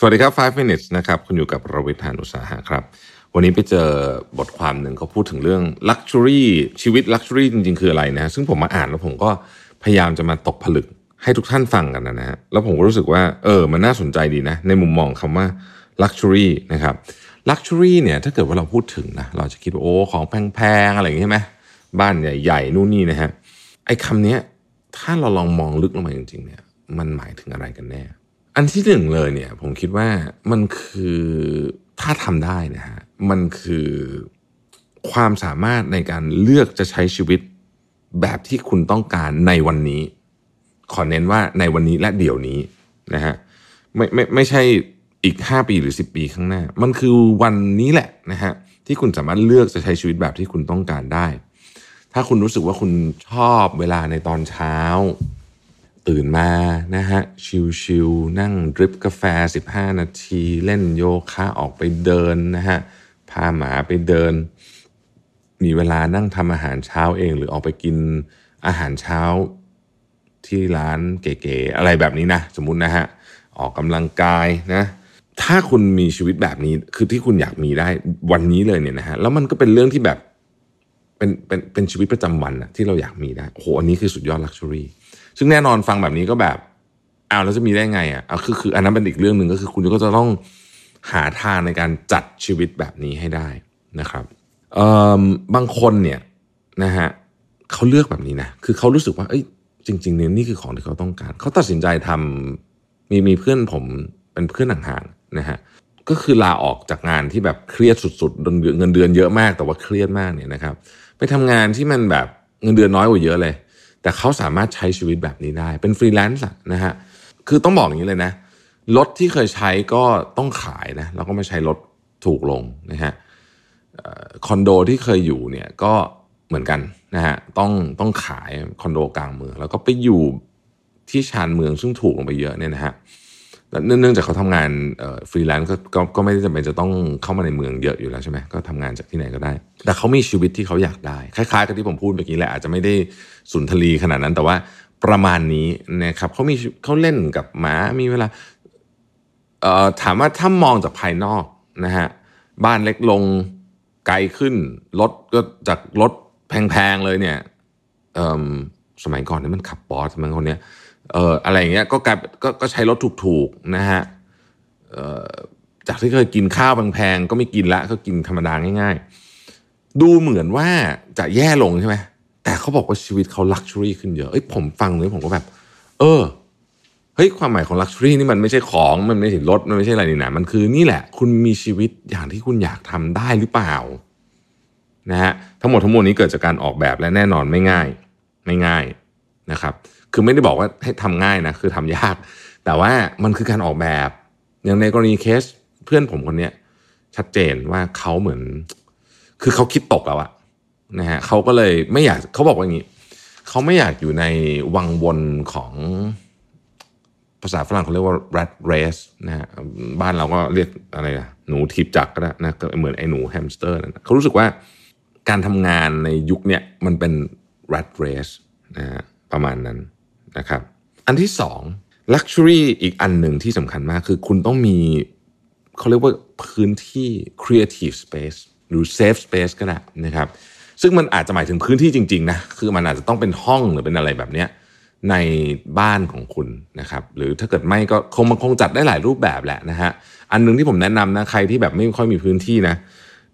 สวัสดีครับ 5 minutes นะครับ คุณอยู่กับรวิทยานุสาหะครับ วันนี้ไปเจอบทความหนึ่งเขาพูดถึงเรื่อง luxury ชีวิต luxury จริง ๆ คืออะไรนะ ซึ่งผมมาอ่านแล้วผมก็พยายามจะมาตกผลึกให้ทุกท่านฟังกันนะฮะ แล้วผมก็รู้สึกว่า เออ มันน่าสนใจดีนะ ในมุมมองคำว่า luxury นะครับ luxury เนี่ยถ้าเกิดว่าเราพูดถึงนะ เราจะคิดว่าโอ้ของแพงๆ อะไรอย่างนี้ใช่ไหมบ้านใหญ่ๆ นู่นนี่นะฮะ ไอ้คำนี้ถ้าเราลองมองลึกลงมาจริงๆเนี่ย มันหมายถึงอะไรกันแน่ อันที่หนึ่งเลยเนี่ย ผมคิดว่ามันคือถ้าทำได้นะฮะมันคือความสามารถในการเลือกจะใช้ชีวิตแบบที่คุณต้องการในวันนี้ ขอเน้นว่าในวันนี้และเดี๋ยวนี้นะฮะไม่ไม่ไม่ใช่อีก 5 ปีหรือ 10 ปีข้างหน้า มันคือวันนี้แหละนะฮะที่คุณสามารถเลือกจะใช้ชีวิตแบบที่คุณต้องการได้ ถ้าคุณรู้สึกว่าคุณชอบเวลาในตอนเช้า ตื่นมานะฮะชิลๆนั่งดริปกาแฟ 15 นาที เล่นโยคะออกไปเดินนะฮะพาหมาไปเดิน มีเวลานั่งทำอาหารเช้าเอง หรือออกไปกินอาหารเช้าที่ร้านเก๋ๆอะไรแบบนี้นะสมมุตินะฮะออกกำลังกายนะถ้าคุณมีชีวิตแบบนี้คือที่คุณอยากมีได้วันนี้เลยเนี่ยนะฮะแล้วมันก็เป็นเรื่องที่แบบเป็นเป็นเป็นชีวิตประจำวันอะที่เราอยากมีได้โอ้โหอันนี้คือสุดยอด luxury ซึ่งแน่นอนฟังแบบนี้ก็แบบอ้าวแล้วจะมีได้ไงอะเอาคือคืออันนั้นเป็นอีกเรื่องหนึ่งก็คือคุณก็จะต้องหาทางในการจัดชีวิตแบบนี้ให้ได้นะครับเออบางคนเนี่ยนะฮะเขาเลือกแบบนี้นะคือเขารู้สึกว่าเอ้ยจริงๆเนี่ยนี่คือของที่เขาต้องการ เขาตัดสินใจทำมีมีเพื่อนผมเป็นเพื่อนห่างๆนะฮะก็คือลาออกจากงานที่แบบเครียดสุดๆเงินเดือนเยอะมากแต่ว่าเครียดมากเนี่ยนะครับ ไปทำงานที่มันแบบเงินเดือนน้อยกว่าเยอะเลย แต่เขาสามารถใช้ชีวิตแบบนี้ได้ เป็นฟรีแลนซ์นะฮะคือต้องบอกอย่างนี้เลยนะรถที่เคยใช้ก็ต้องขายนะแล้วก็มาใช้รถถูกลงนะฮะคอนโดที่เคยอยู่เนี่ยก็เหมือนกันนะฮะต้องต้องขายคอนโดกลางเมือง แล้วก็ไปอยู่ที่ชานเมืองซึ่งถูกลงไปเยอะเนี่ยนะฮะ เนื่องจากเขาทำงานฟรีแลนซ์ก็ก็ไม่ได้จำเป็นจะต้องเข้ามาในเมืองเยอะอยู่แล้วใช่ไหมก็ทำงานจากที่ไหนก็ได้ แต่เขามีชีวิตที่เขาอยากได้ คล้ายๆกับที่ผมพูดเมื่อกี้แหละอาจจะไม่ได้สุนทรีขนาดนั้น แต่ว่าประมาณนี้นะครับเขามีเขาเล่นกับหมามีเวลาเอ่อถามว่าถ้ามองจากภายนอกนะฮะบ้านเล็กลงไกลขึ้นรถก็จากรถแพงๆเลยเนี่ยเอ่อ สมัยก่อนนี่มันขับบอสมันคนเนี้ยเอ่ออะไรอย่างเงี้ยก็กลายก็ก็ใช้รถถูกๆนะฮะเอ่อจากที่เคยกินข้าวแพงๆก็ไม่กินละก็กินธรรมดาง่าย ๆ ดูเหมือนว่าจะแย่ลงใช่ไหมแต่เขาบอกว่าชีวิตเขาลักชัวรี่ขึ้นเยอะเอ้ยผมฟังเลยผมก็แบบ เออเฮ้ยความหมายของลักชัวรี่นี่มันไม่ใช่ของมันไม่ใช่รถมันไม่ใช่อะไรนี่นะมันคือนี่แหละ คุณมีชีวิตอย่างที่คุณอยากทำได้หรือเปล่านะฮะทั้งหมดทั้งมวลนี้เกิดจากการออกแบบและแน่นอนไม่ง่าย ไม่ง่ายนะครับ คือไม่ได้บอกว่าให้ทำง่ายนะคือทำยาก แต่ว่ามันคือการออกแบบ อย่างในกรณีเคสเพื่อนผมคนเนี้ยชัดเจนว่าเขาเหมือน คือเขาคิดตกแล้วอะนะฮะเขาก็เลยไม่อยากเขาบอกว่าอย่างนี้เขาไม่อยากอยู่ในวังวนของภาษาฝรั่งเขาเรียกว่า rat race นะฮะบ้านเราก็เรียกอะไรนะหนูถีบจักรก็ได้นะก็เหมือนไอ้หนูแฮมสเตอร์นะเขารู้สึกว่าการทำงานในยุคเนี้ยมันเป็น rat race นะฮะประมาณนั้นนะครับ อันที่สอง luxury อีกอันหนึ่งที่สำคัญมากคือคุณต้องมีเขาเรียกว่าพื้นที่ creative space หรือ safe space ก็ได้นะครับ ซึ่งมันอาจจะหมายถึงพื้นที่จริง ๆ นะ คือมันอาจจะต้องเป็นห้องหรือเป็นอะไรแบบเนี้ยในบ้านของคุณนะครับ หรือถ้าเกิดไม่ก็คงมันคงจัดได้หลายรูปแบบแหละนะฮะ อันหนึงที่ผมแนะนำนะ ใครที่แบบไม่ค่อยมีพื้นที่นะ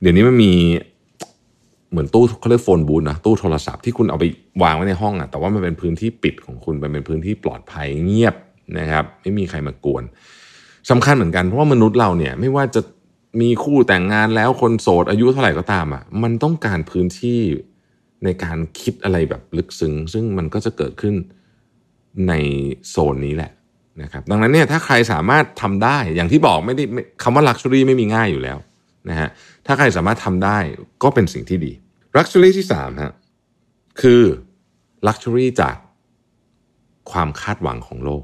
เดี๋ยวนี้มันมี เหมือนตู้เขาเรียกโฟนบูธนะตู้โทรศัพท์ที่คุณเอาไปวางไว้ในห้องอะแต่ว่ามันเป็นพื้นที่ปิดของคุณมันเป็นพื้นที่ปลอดภัยเงียบนะครับไม่มีใครมากวนสำคัญเหมือนกันเพราะว่ามนุษย์เราเนี่ยไม่ว่าจะมีคู่แต่งงานแล้วคนโสดอายุเท่าไหร่ก็ตามอะมันต้องการพื้นที่ในการคิดอะไรแบบลึกซึ้ง ซึ่งมันก็จะเกิดขึ้นในโซนนี้แหละนะครับดังนั้นเนี่ยถ้าใครสามารถทำได้อย่างที่บอกไม่ได้คำว่า luxury ไม่มีง่ายอยู่แล้วนะฮะถ้าใครสามารถทำได้ก็เป็นสิ่งที่ดี luxury ที่สามฮะคือ luxury จากความคาดหวังของโลก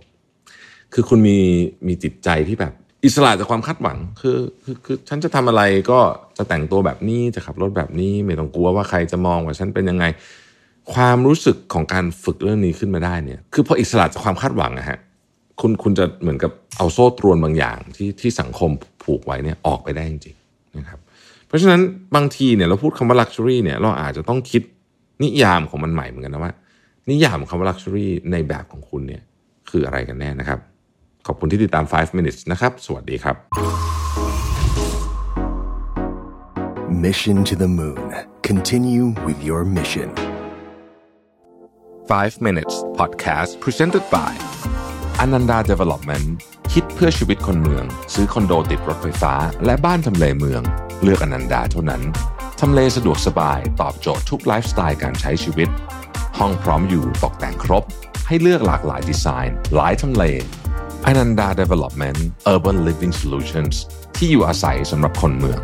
คือคุณมีมีจิตใจที่แบบ อิสระจากความคาดหวัง คือคือคือฉันจะทำอะไรก็จะแต่งตัวแบบนี้จะขับรถแบบนี้ ไม่ต้องกลัวว่าใครจะมองว่าฉันเป็นยังไง ความรู้สึกของการฝึกเรื่องนี้ขึ้นมาได้เนี่ยคือพออิสระจากความคาดหวังอะฮะคุณคุณจะเหมือนกับเอาโซ่ตรวนบางอย่างที่ที่สังคมผูกไว้เนี่ยออกไปได้จริงๆนะครับ เพราะฉะนั้นบางทีเนี่ยเราพูดคำว่า luxury เนี่ยเราอาจจะต้องคิดนิยามของมันใหม่เหมือนกันนะว่า นิยามคำว่า luxury ในแบบของคุณเนี่ยคืออะไรกันแน่นะครับ ขอบคุณที่ติดตาม 5 minutes นะครับ สวัสดีครับ Mission to the Moon. Continue with your mission. 5 minutes podcast presented by Ananda Development คิดเพื่อชีวิตคนเมือง ซื้อคอนโดติดรถไฟฟ้า และบ้านทำเลเมือง เลือกอนันดาเท่านั้น ทำเลสะดวกสบายตอบโจทย์ทุกไลฟ์สไตล์การใช้ชีวิต ห้องพร้อมอยู่ตกแต่งครบ ให้เลือกหลากหลายดีไซน์ หลายทำเลอนันดา Development Urban Living Solutions ที่อยู่อาศัยสำหรับคนเมือง